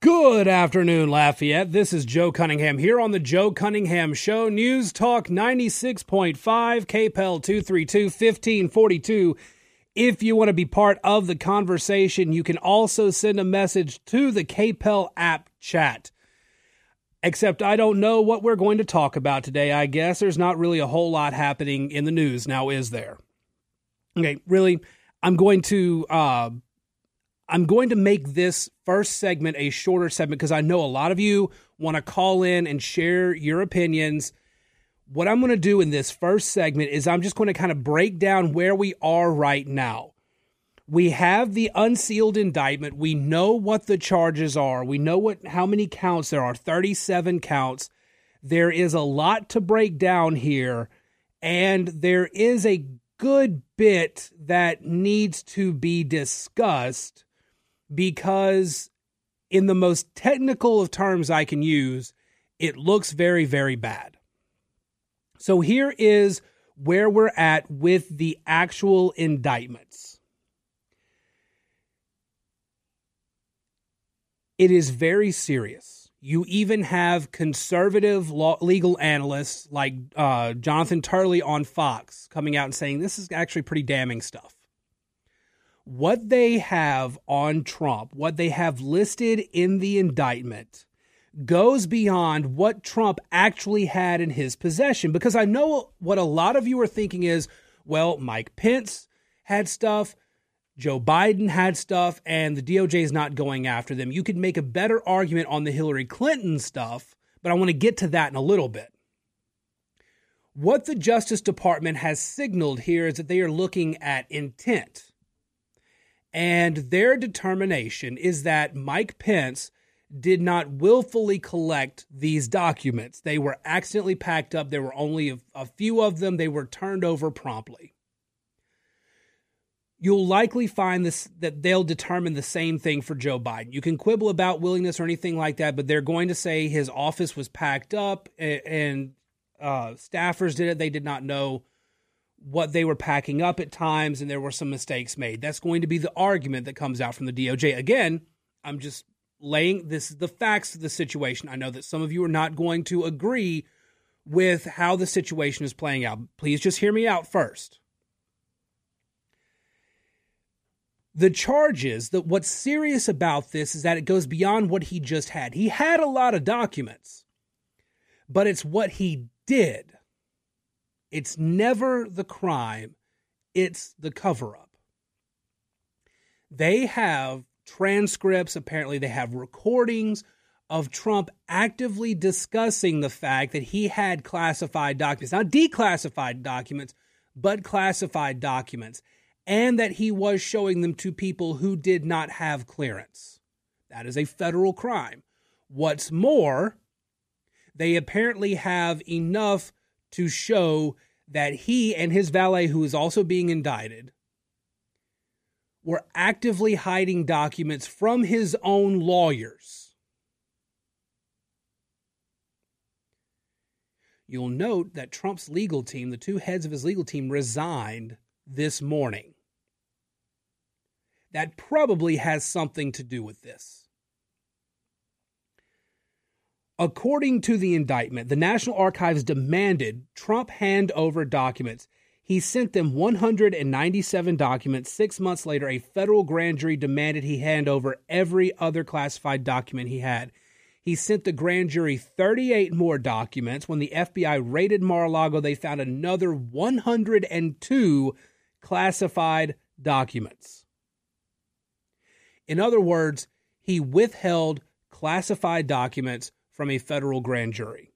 Good afternoon, Lafayette. This is Joe Cunningham here on the Joe Cunningham Show. News Talk 96.5, KPEL 232 1542. If you want to be part of the conversation, you can also send a message to the KPEL app chat. Except I don't know what we're going to talk about today. I guess there's not really a whole lot happening in the news now, is there? Okay, really, I'm going to uh, I'm going to make this first segment a shorter segment because I know a lot of you want to call in and share your opinions. What I'm going to do in this first segment is I'm just going to kind of break down where we are right now. We have the unsealed indictment. We know what the charges are. We know what how many counts there are. 37 counts. There is a lot to break down here and there is a good bit that needs to be discussed because, in the most technical of terms I can use, it looks very, very bad. So here is where we're at with the actual indictments. It is very serious. You even have conservative law, legal analysts like uh, Jonathan Turley on Fox coming out and saying this is actually pretty damning stuff what they have on Trump, what they have listed in the indictment, goes beyond what Trump actually had in his possession. Because I know what a lot of you are thinking is, well, Mike Pence had stuff, Joe Biden had stuff, and the DOJ is not going after them. You could make a better argument on the Hillary Clinton stuff, but I want to get to that in a little bit. What the Justice Department has signaled here is that they are looking at intent and their determination is that Mike Pence did not willfully collect these documents. They were accidentally packed up. There were only a, a, few of them. They were turned over promptly. You'll likely find this that they'll determine the same thing for Joe Biden. You can quibble about willingness or anything like that, but they're going to say his office was packed up and, and uh, staffers did it. They did not know what they were packing up at times and there were some mistakes made. That's going to be the argument that comes out from the DOJ. Again, I'm just laying this the facts of the situation. I know that some of you are not going to agree with how the situation is playing out. Please just hear me out first. The charges that what's serious about this is that it goes beyond what he just had. He had a lot of documents, but it's what he did it's never the crime, it's the cover up. They have transcripts, apparently, they have recordings of Trump actively discussing the fact that he had classified documents, not declassified documents, but classified documents, and that he was showing them to people who did not have clearance. That is a federal crime. What's more, they apparently have enough to show that he and his valet, who is also being indicted, were actively hiding documents from his own lawyers. You'll note that Trump's legal team, the two heads of his legal team, resigned this morning. That probably has something to do with this. According to the indictment, the National Archives demanded Trump hand over documents. He sent them 197 documents. Six months later, a federal grand jury demanded he hand over every other classified document he had. He sent the grand jury 38 more documents. When the FBI raided Mar a Lago, they found another 102 classified documents. In other words, he withheld classified documents from a federal grand jury.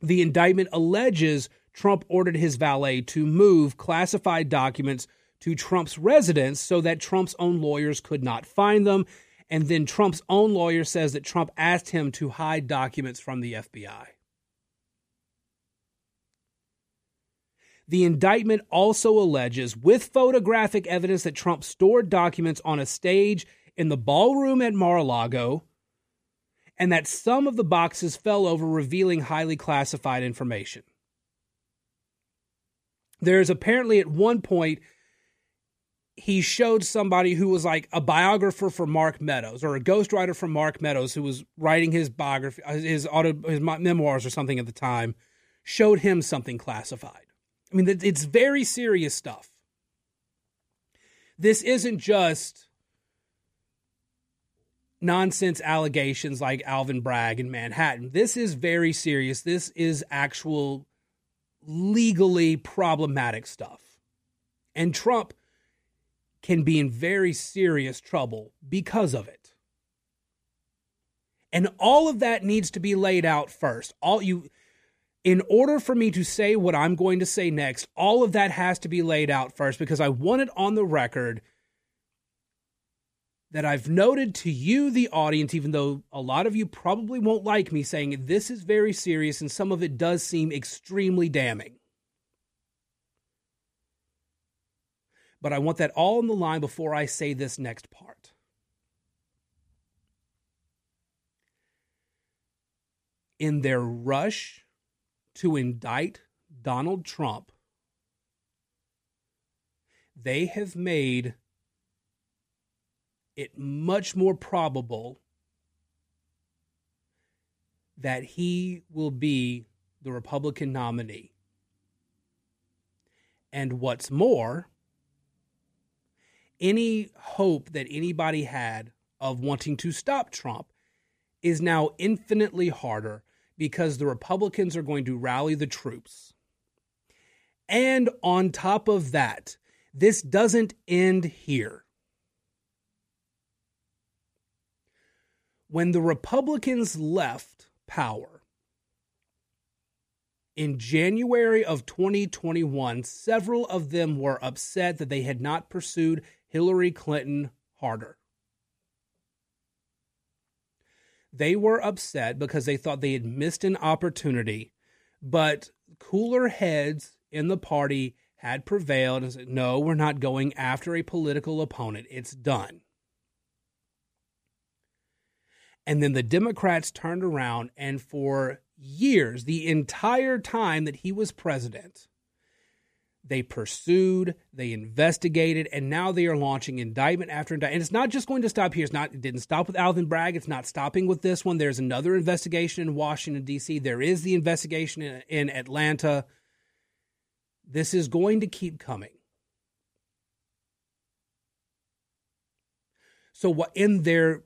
The indictment alleges Trump ordered his valet to move classified documents to Trump's residence so that Trump's own lawyers could not find them. And then Trump's own lawyer says that Trump asked him to hide documents from the FBI. The indictment also alleges, with photographic evidence, that Trump stored documents on a stage in the ballroom at Mar a Lago and that some of the boxes fell over, revealing highly classified information. There is apparently at one point he showed somebody who was like a biographer for Mark Meadows or a ghostwriter for Mark Meadows who was writing his biography, his auto, his memoirs or something at the time, showed him something classified. I mean, it's very serious stuff. This isn't just nonsense allegations like Alvin Bragg in Manhattan. This is very serious. This is actual legally problematic stuff. And Trump can be in very serious trouble because of it. And all of that needs to be laid out first. All you in order for me to say what I'm going to say next, all of that has to be laid out first because I want it on the record that I've noted to you, the audience, even though a lot of you probably won't like me saying this is very serious and some of it does seem extremely damning. But I want that all on the line before I say this next part. In their rush to indict Donald Trump, they have made it much more probable that he will be the Republican nominee. And what's more, any hope that anybody had of wanting to stop Trump is now infinitely harder because the Republicans are going to rally the troops. And on top of that, this doesn't end here. When the Republicans left power in January of 2021, several of them were upset that they had not pursued Hillary Clinton harder. They were upset because they thought they had missed an opportunity, but cooler heads in the party had prevailed and said, no, we're not going after a political opponent. It's done. And then the Democrats turned around and for years, the entire time that he was president, they pursued, they investigated, and now they are launching indictment after indictment. And it's not just going to stop here. It's not. It didn't stop with Alvin Bragg. It's not stopping with this one. There's another investigation in Washington D.C. There is the investigation in, in Atlanta. This is going to keep coming. So what in their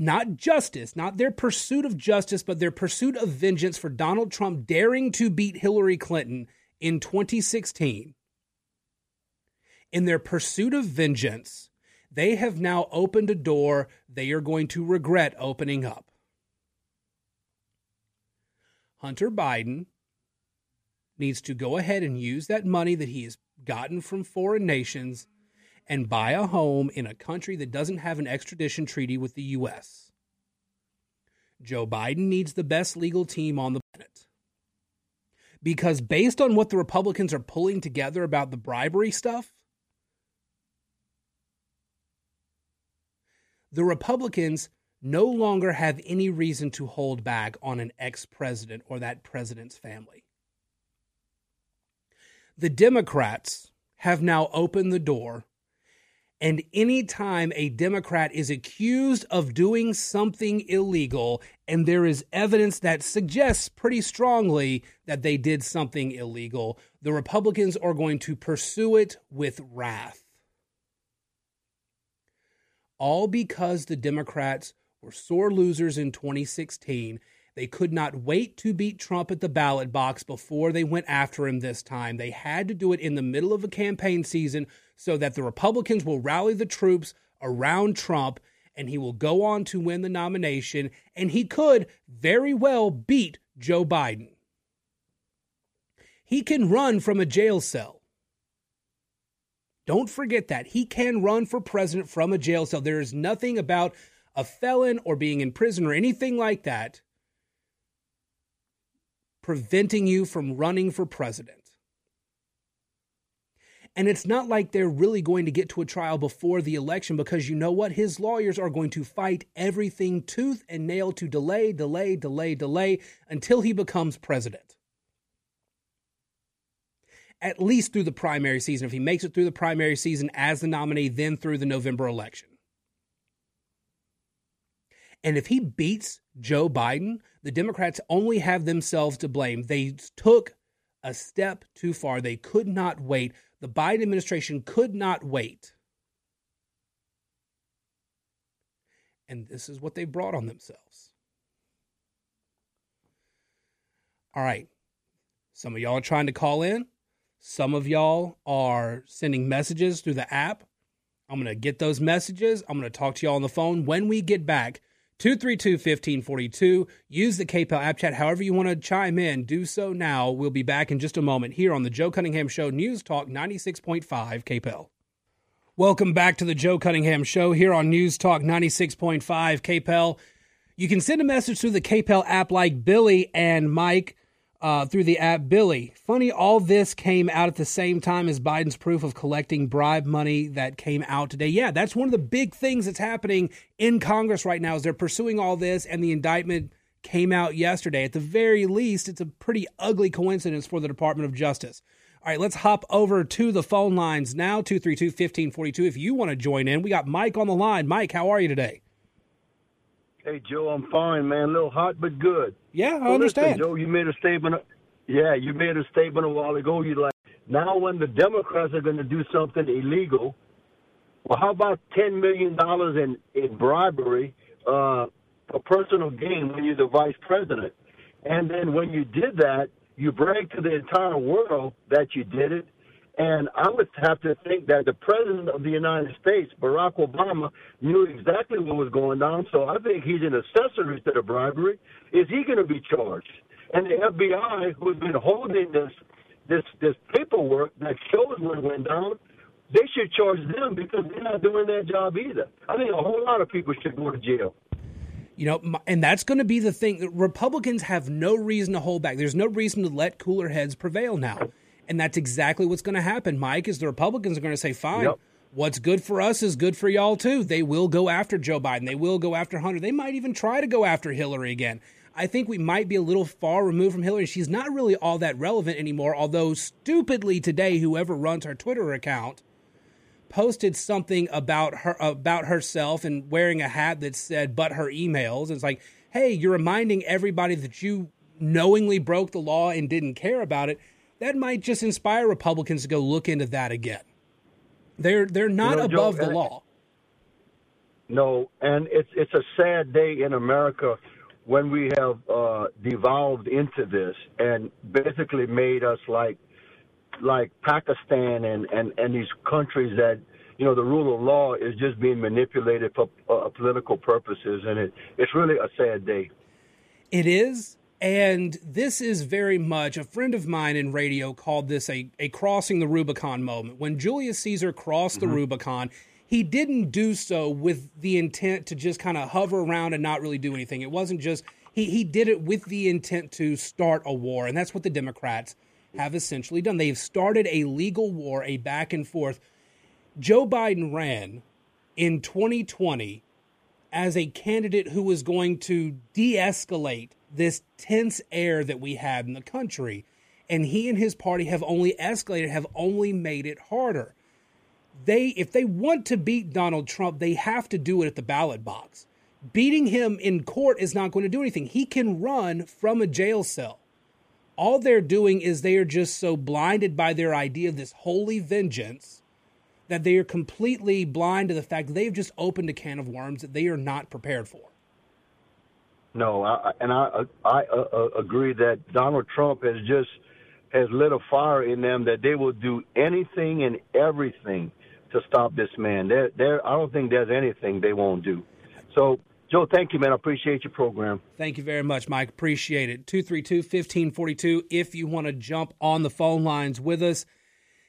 not justice, not their pursuit of justice, but their pursuit of vengeance for Donald Trump daring to beat Hillary Clinton in 2016. In their pursuit of vengeance, they have now opened a door they are going to regret opening up. Hunter Biden needs to go ahead and use that money that he has gotten from foreign nations and buy a home in a country that doesn't have an extradition treaty with the U.S. Joe Biden needs the best legal team on the planet. Because based on what the Republicans are pulling together about the bribery stuff, the Republicans no longer have any reason to hold back on an ex president or that president's family. The Democrats have now opened the door and anytime a Democrat is accused of doing something illegal and there is evidence that suggests pretty strongly that they did something illegal, the Republicans are going to pursue it with wrath. All because the Democrats were sore losers in 2016 they could not wait to beat Trump at the ballot box before they went after him this time. They had to do it in the middle of a campaign season so that the Republicans will rally the troops around Trump and he will go on to win the nomination. And he could very well beat Joe Biden. He can run from a jail cell. Don't forget that. He can run for president from a jail cell. There is nothing about a felon or being in prison or anything like that preventing you from running for president. And it's not like they're really going to get to a trial before the election because you know what? His lawyers are going to fight everything tooth and nail to delay, delay, delay, delay until he becomes president. at least through the primary season. If he makes it through the primary season as the nominee, then through the November election. And if he beats Joe Biden, the Democrats only have themselves to blame. They took a step too far. They could not wait. The Biden administration could not wait. And this is what they brought on themselves. All right. Some of y'all are trying to call in. Some of y'all are sending messages through the app. I'm going to get those messages. I'm going to talk to y'all on the phone when we get back. 232 1542. Use the KPEL app chat however you want to chime in. Do so now. We'll be back in just a moment here on the Joe Cunningham Show News Talk 96.5 KPEL. Welcome back to the Joe Cunningham Show here on News Talk 96.5 KPEL. You can send a message through the KPEL app like Billy and Mike uh, through the app Billy. Funny, all this came out at the same time as Biden's proof of collecting bribe money that came out today. Yeah, that's one of the big things that's happening in Congress right now is they're pursuing all this, and the indictment came out yesterday. At the very least, it's a pretty ugly coincidence for the Department of Justice. All right, let's hop over to the phone lines now 232 1542. If you want to join in, we got Mike on the line. Mike, how are you today? Hey, Joe, I'm fine, man. A little hot, but good. Yeah, I understand. Listen, Joe, you made a statement. Yeah, you made a statement a while ago. You like now when the Democrats are going to do something illegal. Well, how about ten million dollars in in bribery uh, for personal gain when you're the vice president? And then when you did that, you brag to the entire world that you did it, and I would have to think that the President of the United States, Barack Obama, knew exactly what was going on. So I think he's an accessory to the bribery. Is he going to be charged? And the FBI, who's been holding this this this paperwork that shows what went down, they should charge them because they're not doing their job either. I think a whole lot of people should go to jail. You know, and that's going to be the thing. Republicans have no reason to hold back. There's no reason to let cooler heads prevail now. And that's exactly what's going to happen, Mike, is the Republicans are going to say, fine, yep. what's good for us is good for y'all too. They will go after Joe Biden. They will go after Hunter. They might even try to go after Hillary again. I think we might be a little far removed from Hillary. She's not really all that relevant anymore, although stupidly today, whoever runs her Twitter account posted something about her about herself and wearing a hat that said but her emails. It's like, hey, you're reminding everybody that you knowingly broke the law and didn't care about it that might just inspire Republicans to go look into that again. They're they're not you know, above Joe, the law. No, and it's it's a sad day in America when we have uh, devolved into this and basically made us like like Pakistan and, and, and these countries that you know the rule of law is just being manipulated for uh, political purposes, and it it's really a sad day. It is, and this is very much a friend of mine in radio called this a, a crossing the Rubicon moment. When Julius Caesar crossed mm-hmm. the Rubicon, he didn't do so with the intent to just kind of hover around and not really do anything. It wasn't just, he, he did it with the intent to start a war. And that's what the Democrats have essentially done. They've started a legal war, a back and forth. Joe Biden ran in 2020 as a candidate who was going to de escalate this tense air that we had in the country. And he and his party have only escalated, have only made it harder. They, if they want to beat Donald Trump, they have to do it at the ballot box. Beating him in court is not going to do anything. He can run from a jail cell. All they're doing is they are just so blinded by their idea of this holy vengeance that they are completely blind to the fact that they've just opened a can of worms that they are not prepared for. No, I, and I I uh, uh, agree that Donald Trump has just has lit a fire in them that they will do anything and everything to stop this man. There, there. I don't think there's anything they won't do. So, Joe, thank you, man. I appreciate your program. Thank you very much, Mike. Appreciate it. 232 1542 if you want to jump on the phone lines with us.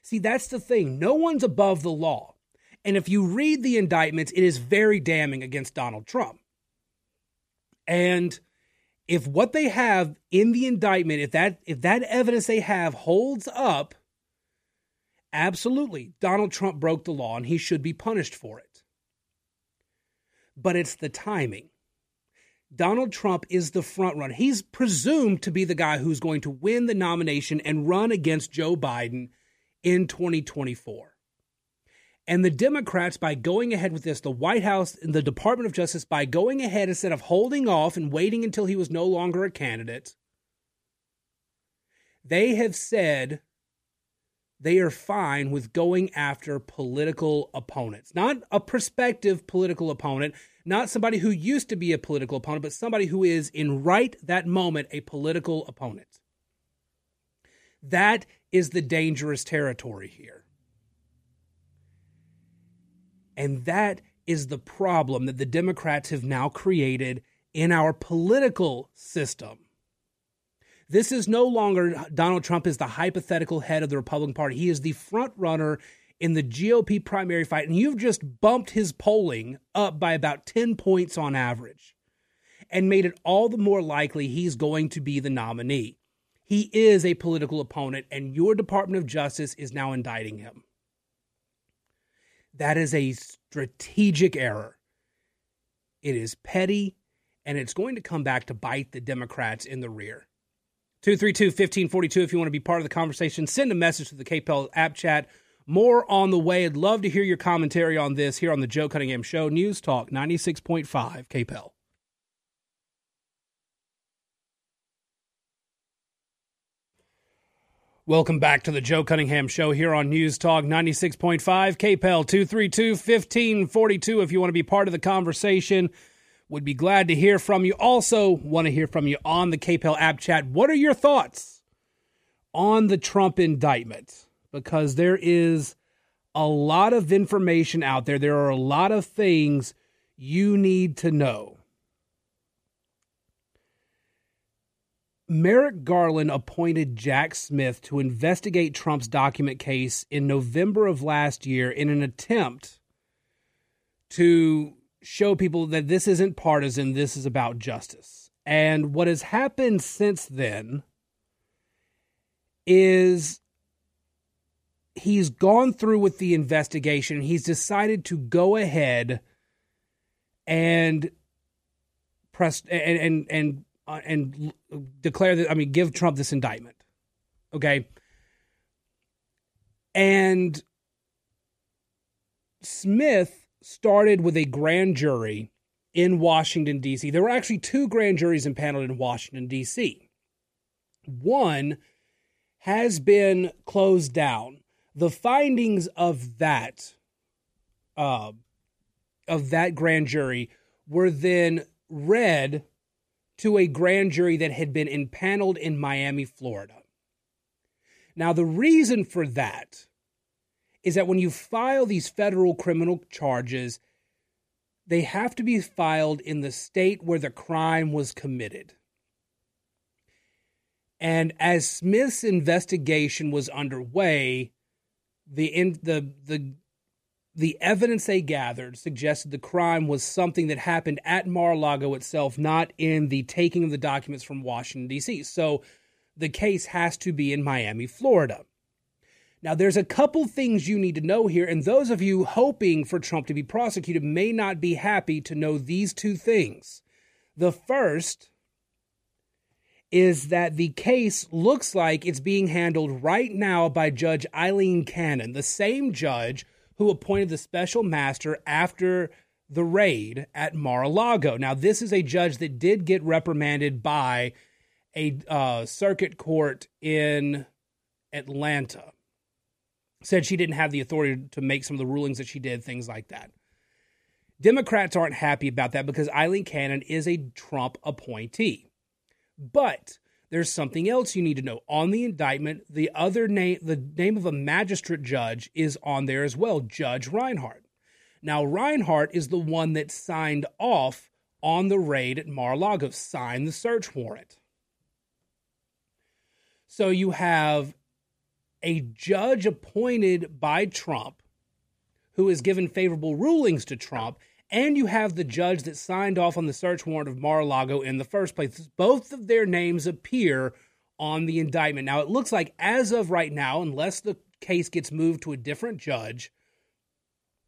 See, that's the thing. No one's above the law. And if you read the indictments, it is very damning against Donald Trump. And if what they have in the indictment, if that if that evidence they have holds up, absolutely Donald Trump broke the law and he should be punished for it. But it's the timing. Donald Trump is the front runner. He's presumed to be the guy who's going to win the nomination and run against Joe Biden in 2024. And the Democrats, by going ahead with this, the White House and the Department of Justice, by going ahead instead of holding off and waiting until he was no longer a candidate, they have said they are fine with going after political opponents, not a prospective political opponent, not somebody who used to be a political opponent, but somebody who is in right that moment a political opponent. That is the dangerous territory here. And that is the problem that the Democrats have now created in our political system. This is no longer Donald Trump is the hypothetical head of the Republican Party. He is the front runner in the GOP primary fight, and you've just bumped his polling up by about 10 points on average and made it all the more likely he's going to be the nominee. He is a political opponent, and your Department of Justice is now indicting him. That is a strategic error. It is petty, and it's going to come back to bite the Democrats in the rear. 232 1542 if you want to be part of the conversation. Send a message to the KPEL app chat. More on the way. I'd love to hear your commentary on this here on the Joe Cunningham Show. News Talk 96.5 KPEL. Welcome back to the Joe Cunningham Show here on News Talk 96.5 KPEL 232 1542 if you want to be part of the conversation. Would be glad to hear from you. Also, want to hear from you on the KPEL app chat. What are your thoughts on the Trump indictment? Because there is a lot of information out there. There are a lot of things you need to know. Merrick Garland appointed Jack Smith to investigate Trump's document case in November of last year in an attempt to show people that this isn't partisan, this is about justice. And what has happened since then is he's gone through with the investigation. He's decided to go ahead and press and and and uh, and declare that I mean give Trump this indictment. Okay? And Smith started with a grand jury in Washington, D.C. There were actually two grand juries impaneled in Washington, D.C. One has been closed down. The findings of that, uh, of that grand jury, were then read to a grand jury that had been impaneled in Miami, Florida. Now, the reason for that is that when you file these federal criminal charges, they have to be filed in the state where the crime was committed. And as Smith's investigation was underway, the in, the the the evidence they gathered suggested the crime was something that happened at Mar-a-Lago itself, not in the taking of the documents from Washington D.C. So the case has to be in Miami, Florida. Now, there's a couple things you need to know here, and those of you hoping for Trump to be prosecuted may not be happy to know these two things. The first is that the case looks like it's being handled right now by Judge Aileen Cannon, the same judge who appointed the special master after the raid at Mar a Lago. Now, this is a judge that did get reprimanded by a uh, circuit court in Atlanta said she didn't have the authority to make some of the rulings that she did, things like that. Democrats aren't happy about that because Aileen Cannon is a Trump appointee. But there's something else you need to know. On the indictment, the other name, the name of a magistrate judge is on there as well, Judge Reinhart Now, Reinhart is the one that signed off on the raid at Mar-a-Lago, signed the search warrant. So you have a judge appointed by Trump who has given favorable rulings to Trump, and you have the judge that signed off on the search warrant of Mar a Lago in the first place. Both of their names appear on the indictment. Now, it looks like, as of right now, unless the case gets moved to a different judge,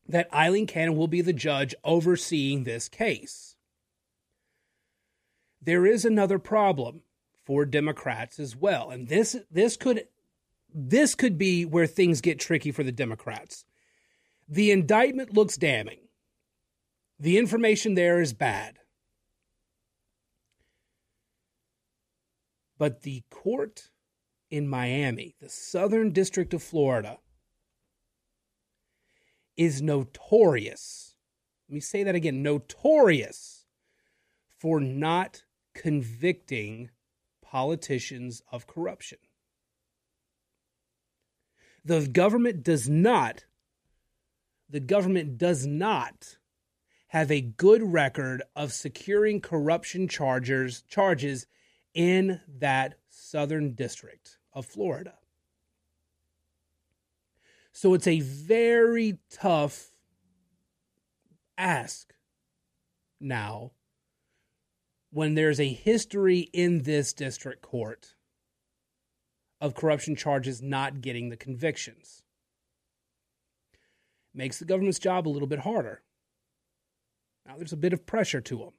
that Aileen Cannon will be the judge overseeing this case. There is another problem for Democrats as well, and this this could this could be where things get tricky for the Democrats. The indictment looks damning. The information there is bad. But the court in Miami, the Southern District of Florida, is notorious. Let me say that again notorious for not convicting politicians of corruption. The government does not, the government does not have a good record of securing corruption charges charges in that southern district of Florida. So it's a very tough ask now when there's a history in this district court of corruption charges not getting the convictions. Makes the government's job a little bit harder. Now, there's a bit of pressure to them.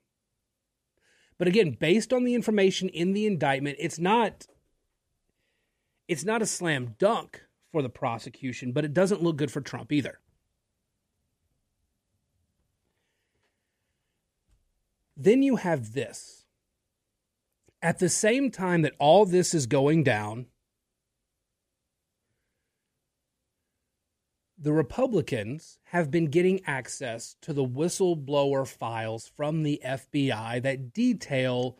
But again, based on the information in the indictment, it's not it's not a slam dunk for the prosecution, but it doesn't look good for Trump either. Then you have this. At the same time that all this is going down, the Republicans have been getting access to the whistleblower files from the FBI that detail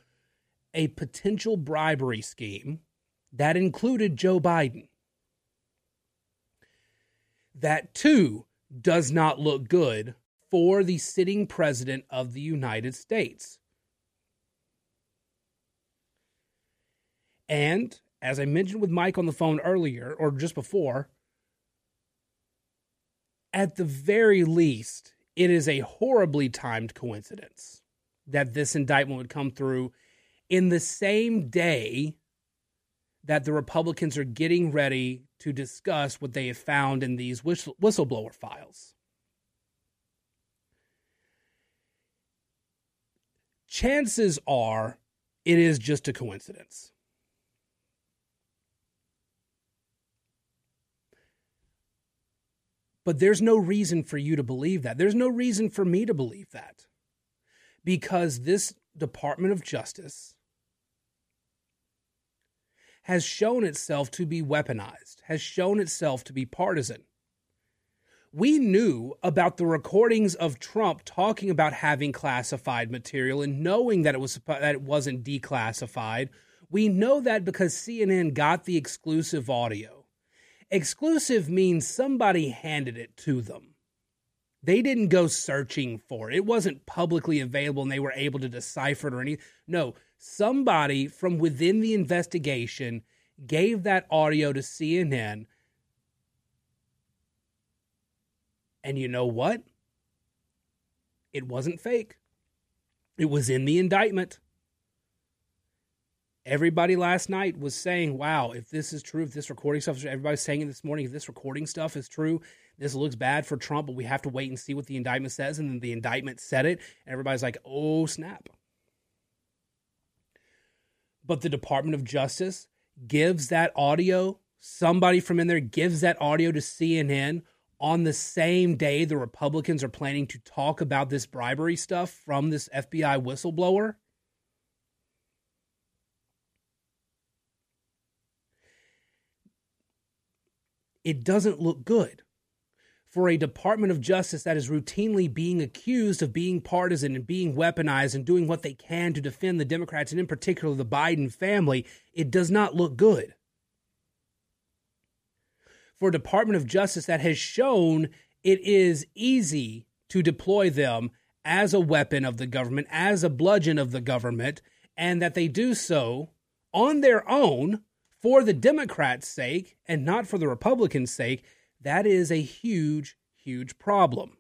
a potential bribery scheme that included Joe Biden. That too does not look good for the sitting president of the United States. And as I mentioned with Mike on the phone earlier, or just before, at the very least, it is a horribly timed coincidence that this indictment would come through in the same day that the Republicans are getting ready to discuss what they have found in these whistleblower files. chances are it is just a coincidence. But there's no reason for you to believe that. There's no reason for me to believe that. Because this Department of Justice has shown itself to be weaponized, has shown itself to be partisan we knew about the recordings of Trump talking about having classified material and knowing that it was that it wasn't declassified. We know that because CNN got the exclusive audio. Exclusive means somebody handed it to them. They didn't go searching for it. It wasn't publicly available and they were able to decipher it or anything. No, somebody from within the investigation gave that audio to CNN And you know what? It wasn't fake. It was in the indictment. Everybody last night was saying, wow, if this is true, if this recording stuff is everybody's saying it this morning, if this recording stuff is true, this looks bad for Trump, but we have to wait and see what the indictment says. And then the indictment said it. And everybody's like, oh, snap. But the Department of Justice gives that audio, somebody from in there gives that audio to CNN on the same day the Republicans are planning to talk about this bribery stuff from this FBI whistleblower? It doesn't look good for a Department of Justice that is routinely being accused of being partisan and being weaponized and doing what they can to defend the Democrats and, in particular, the Biden family. It does not look good for a Department of Justice that has shown it is easy to deploy them as a weapon of the government, as a bludgeon of the government, and that they do so on their own for the Democrats' sake and not for the Republicans' sake, that is a huge, huge problem.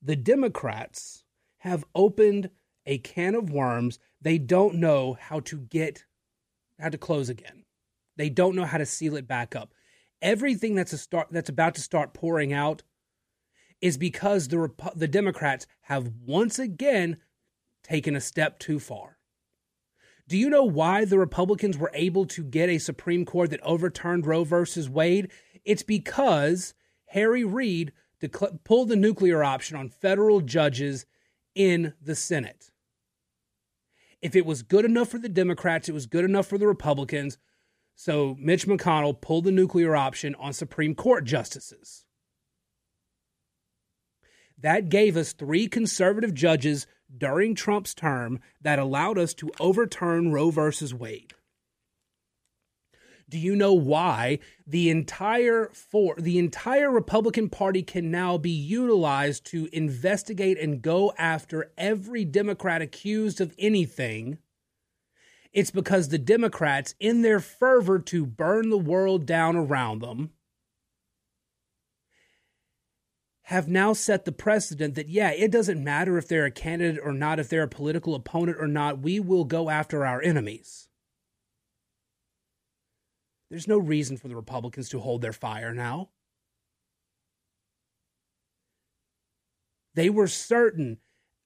The Democrats have opened a can of worms they don't know how to get how to close again. They don't know how to seal it back up. Everything that's a start that's about to start pouring out is because the the Democrats have once again taken a step too far. Do you know why the Republicans were able to get a Supreme Court that overturned Roe versus Wade? It's because Harry Reid pulled the nuclear option on federal judges in the Senate. If it was good enough for the Democrats, it was good enough for the Republicans. So Mitch McConnell pulled the nuclear option on Supreme Court justices. That gave us three conservative judges during Trump's term that allowed us to overturn Roe versus Wade. Do you know why the entire for the entire Republican Party can now be utilized to investigate and go after every Democrat accused of anything? It's because the Democrats, in their fervor to burn the world down around them, have now set the precedent that, yeah, it doesn't matter if they're a candidate or not, if they're a political opponent or not, we will go after our enemies. There's no reason for the Republicans to hold their fire now. They were certain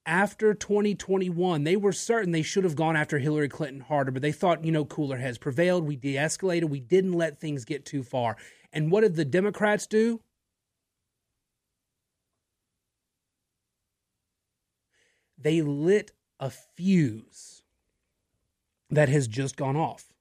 after 2021, they were certain they should have gone after Hillary Clinton harder, but they thought, you know, cooler heads prevailed. We de escalated. We didn't let things get too far. And what did the Democrats do? They lit a fuse that has just gone off.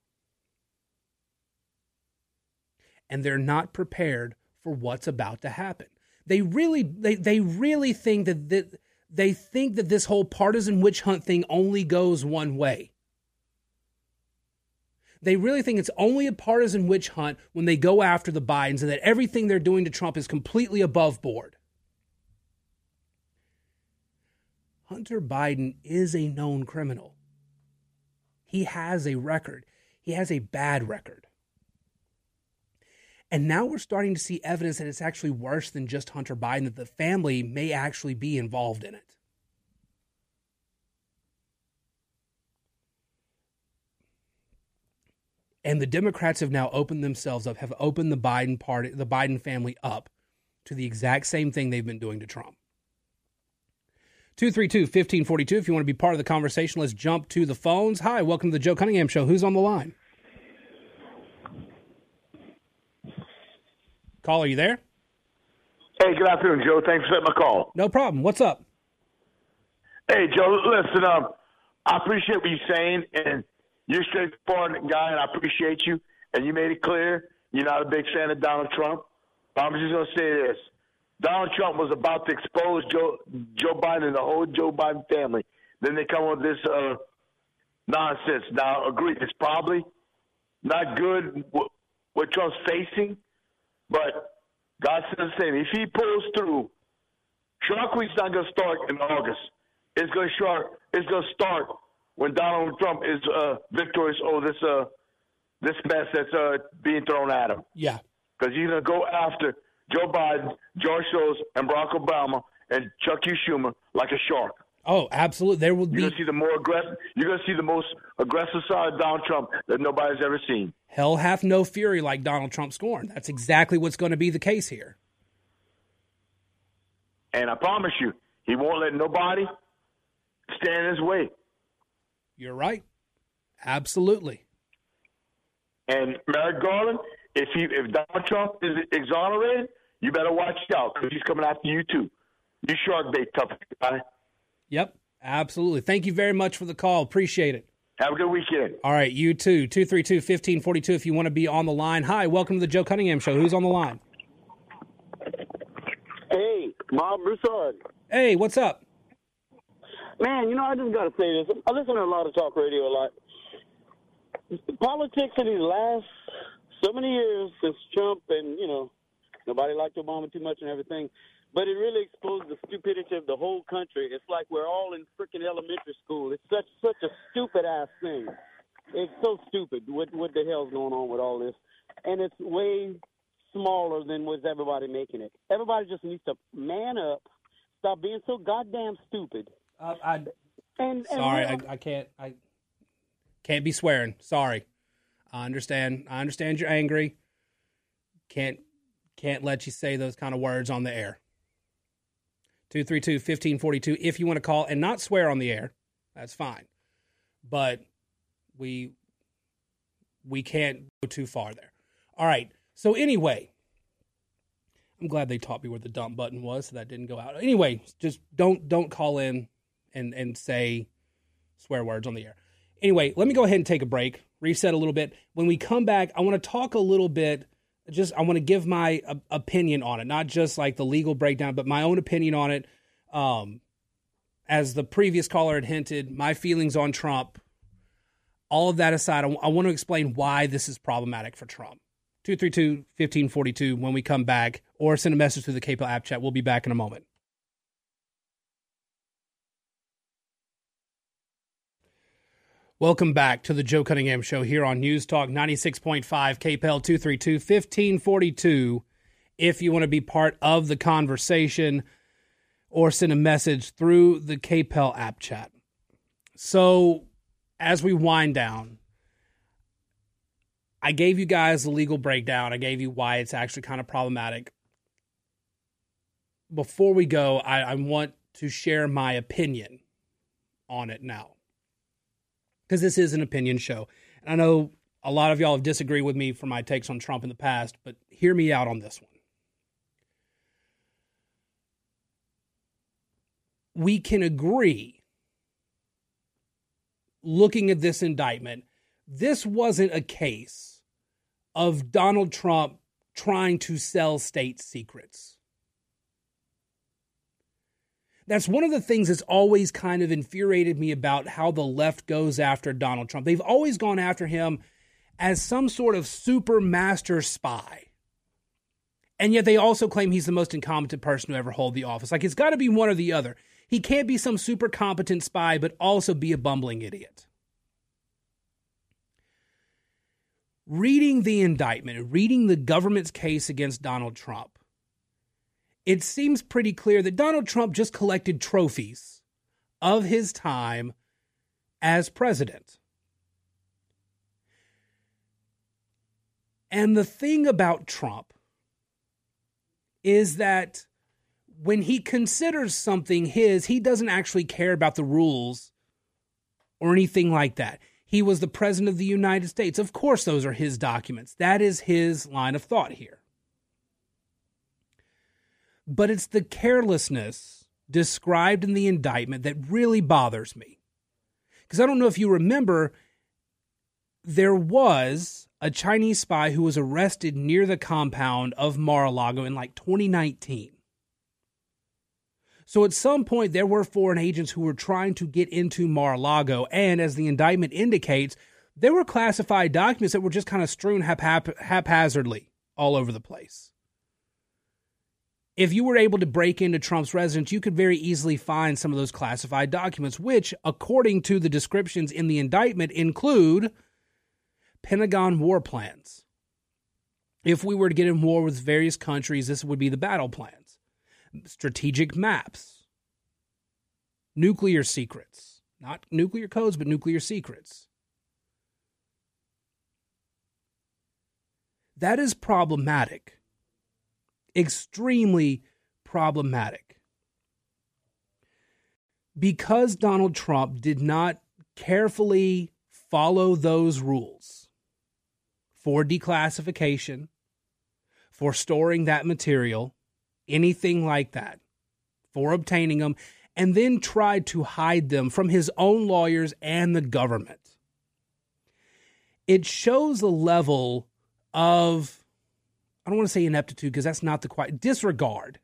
And they're not prepared for what's about to happen. They really they, they really think that, that they think that this whole partisan witch hunt thing only goes one way. They really think it's only a partisan witch hunt when they go after the Bidens and that everything they're doing to Trump is completely above board. Hunter Biden is a known criminal. He has a record, he has a bad record. And now we're starting to see evidence that it's actually worse than just Hunter Biden, that the family may actually be involved in it. And the Democrats have now opened themselves up, have opened the Biden party, the Biden family up to the exact same thing they've been doing to Trump. 232 1542. If you want to be part of the conversation, let's jump to the phones. Hi, welcome to the Joe Cunningham Show. Who's on the line? Call, are you there? Hey, good afternoon, Joe. Thanks for taking my call. No problem. What's up? Hey, Joe, listen, um, I appreciate what you're saying, and you're a straightforward guy, and I appreciate you. And you made it clear you're not a big fan of Donald Trump. But I'm just going to say this. Donald Trump was about to expose Joe, Joe Biden and the whole Joe Biden family. Then they come with this uh, nonsense. Now, agree, it's probably not good what, what Trump's facing, but God says the same. If he pulls through, Shark Week's not going to start in August. It's going to start. It's going to start when Donald Trump is uh, victorious over this uh, this mess that's uh, being thrown at him. Yeah, because he's going to go after Joe Biden, George Soros, and Barack Obama and Chuck U. Schumer like a shark. Oh, absolutely. There will be. You're gonna see the more aggressive. You're gonna see the most aggressive side of Donald Trump that nobody's ever seen. Hell hath no fury like Donald Trump scorn. That's exactly what's going to be the case here. And I promise you, he won't let nobody stand in his way. You're right. Absolutely. And Merrick Garland, if he if Donald Trump is exonerated, you better watch out because he's coming after you too. You shark bait, tough guy. Yep, absolutely. Thank you very much for the call. Appreciate it. Have a good weekend. All right, you too. 232 1542 if you want to be on the line. Hi, welcome to the Joe Cunningham Show. Who's on the line? Hey, Bob Broussard. Hey, what's up? Man, you know, I just got to say this. I listen to a lot of talk radio a lot. Politics in these last so many years since Trump and, you know, nobody liked Obama too much and everything but it really exposed the stupidity of the whole country. It's like we're all in freaking elementary school. It's such such a stupid ass thing. It's so stupid. What what the hell's going on with all this? And it's way smaller than was everybody making it. Everybody just needs to man up, stop being so goddamn stupid. Uh, I, and, and sorry, I, I can't. I can't be swearing. Sorry. I understand. I understand you're angry. Can't can't let you say those kind of words on the air. 232 1542 if you want to call and not swear on the air. That's fine. But we we can't go too far there. All right. So anyway, I'm glad they taught me where the dump button was, so that didn't go out. Anyway, just don't don't call in and and say swear words on the air. Anyway, let me go ahead and take a break, reset a little bit. When we come back, I want to talk a little bit. Just I want to give my uh, opinion on it, not just like the legal breakdown, but my own opinion on it. Um, as the previous caller had hinted, my feelings on Trump. All of that aside, I, w- I want to explain why this is problematic for Trump. 232 1542 when we come back, or send a message through the KPEL app chat. We'll be back in a moment. Welcome back to the Joe Cunningham Show here on News Talk 96.5 KPEL 232 1542. If you want to be part of the conversation or send a message through the KPEL app chat. So, as we wind down, I gave you guys the legal breakdown. I gave you why it's actually kind of problematic. Before we go, I, I want to share my opinion on it now. Because this is an opinion show. And I know a lot of y'all have disagreed with me for my takes on Trump in the past, but hear me out on this one. We can agree, looking at this indictment, this wasn't a case of Donald Trump trying to sell state secrets. That's one of the things that's always kind of infuriated me about how the left goes after Donald Trump. They've always gone after him as some sort of super master spy. And yet they also claim he's the most incompetent person to ever hold the office. Like it's got to be one or the other. He can't be some super competent spy, but also be a bumbling idiot. reading the indictment, reading the government's case against Donald Trump, it seems pretty clear that Donald Trump just collected trophies of his time as president. And the thing about Trump is that when he considers something his, he doesn't actually care about the rules or anything like that. He was the president of the United States. Of course, those are his documents. That is his line of thought here. But it's the carelessness described in the indictment that really bothers me. Because I don't know if you remember, there was a Chinese spy who was arrested near the compound of Mar a Lago in like 2019. So at some point, there were foreign agents who were trying to get into Mar a Lago. And as the indictment indicates, there were classified documents that were just kind of strewn haphazardly all over the place. If you were able to break into Trump's residence, you could very easily find some of those classified documents, which, according to the descriptions in the indictment, include Pentagon war plans. If we were to get in war with various countries, this would be the battle plans, strategic maps, nuclear secrets, not nuclear codes, but nuclear secrets. That is problematic, extremely problematic. Because Donald Trump did not carefully follow those rules for declassification, for storing that material, anything like that for obtaining them and then tried to hide them from his own lawyers and the government. It shows a level of, I don't want to say ineptitude because that's not the quite, disregard.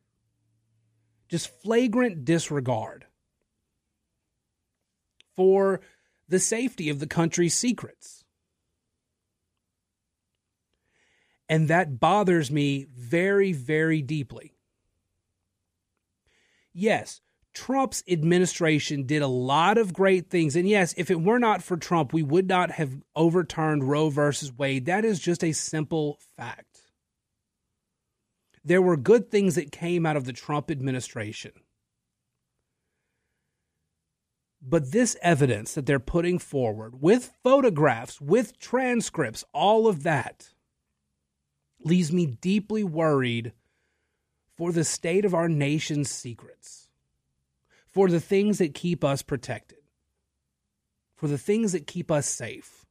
Just flagrant disregard for the safety of the country's secrets. And that bothers me very, very deeply yes, Trump's administration did a lot of great things. And yes, if it were not for Trump, we would not have overturned Roe versus Wade. That is just a simple fact. There were good things that came out of the Trump administration. But this evidence that they're putting forward with photographs, with transcripts, all of that leaves me deeply worried for the state of our nation's secrets, for the things that keep us protected. for the things that keep us safe.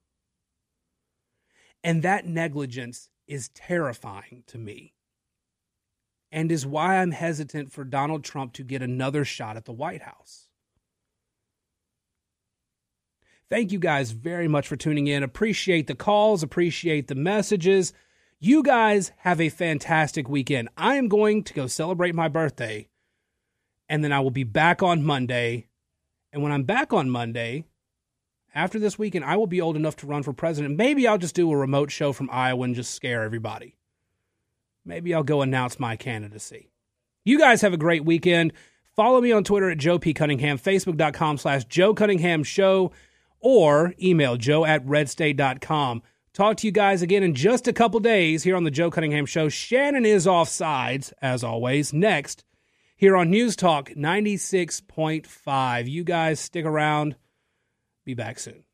And that negligence is terrifying to me and is why I'm hesitant for Donald Trump to get another shot at the White House. Thank you guys very much for tuning in. Appreciate the calls, appreciate the messages. You guys have a fantastic weekend. I am going to go celebrate my birthday, and then I will be back on Monday. And when I'm back on Monday, after this weekend, I will be old enough to run for president. Maybe I'll just do a remote show from Iowa and just scare everybody. Maybe I'll go announce my candidacy. You guys have a great weekend. Follow me on Twitter at Joe P. Cunningham, Facebook.com slash Joe Cunningham Show, or email joe at redstate.com. Talk to you guys again in just a couple days here on the Joe Cunningham Show. Shannon is off sides, as always, next here on News Talk 96.5. You guys stick around. Be back soon.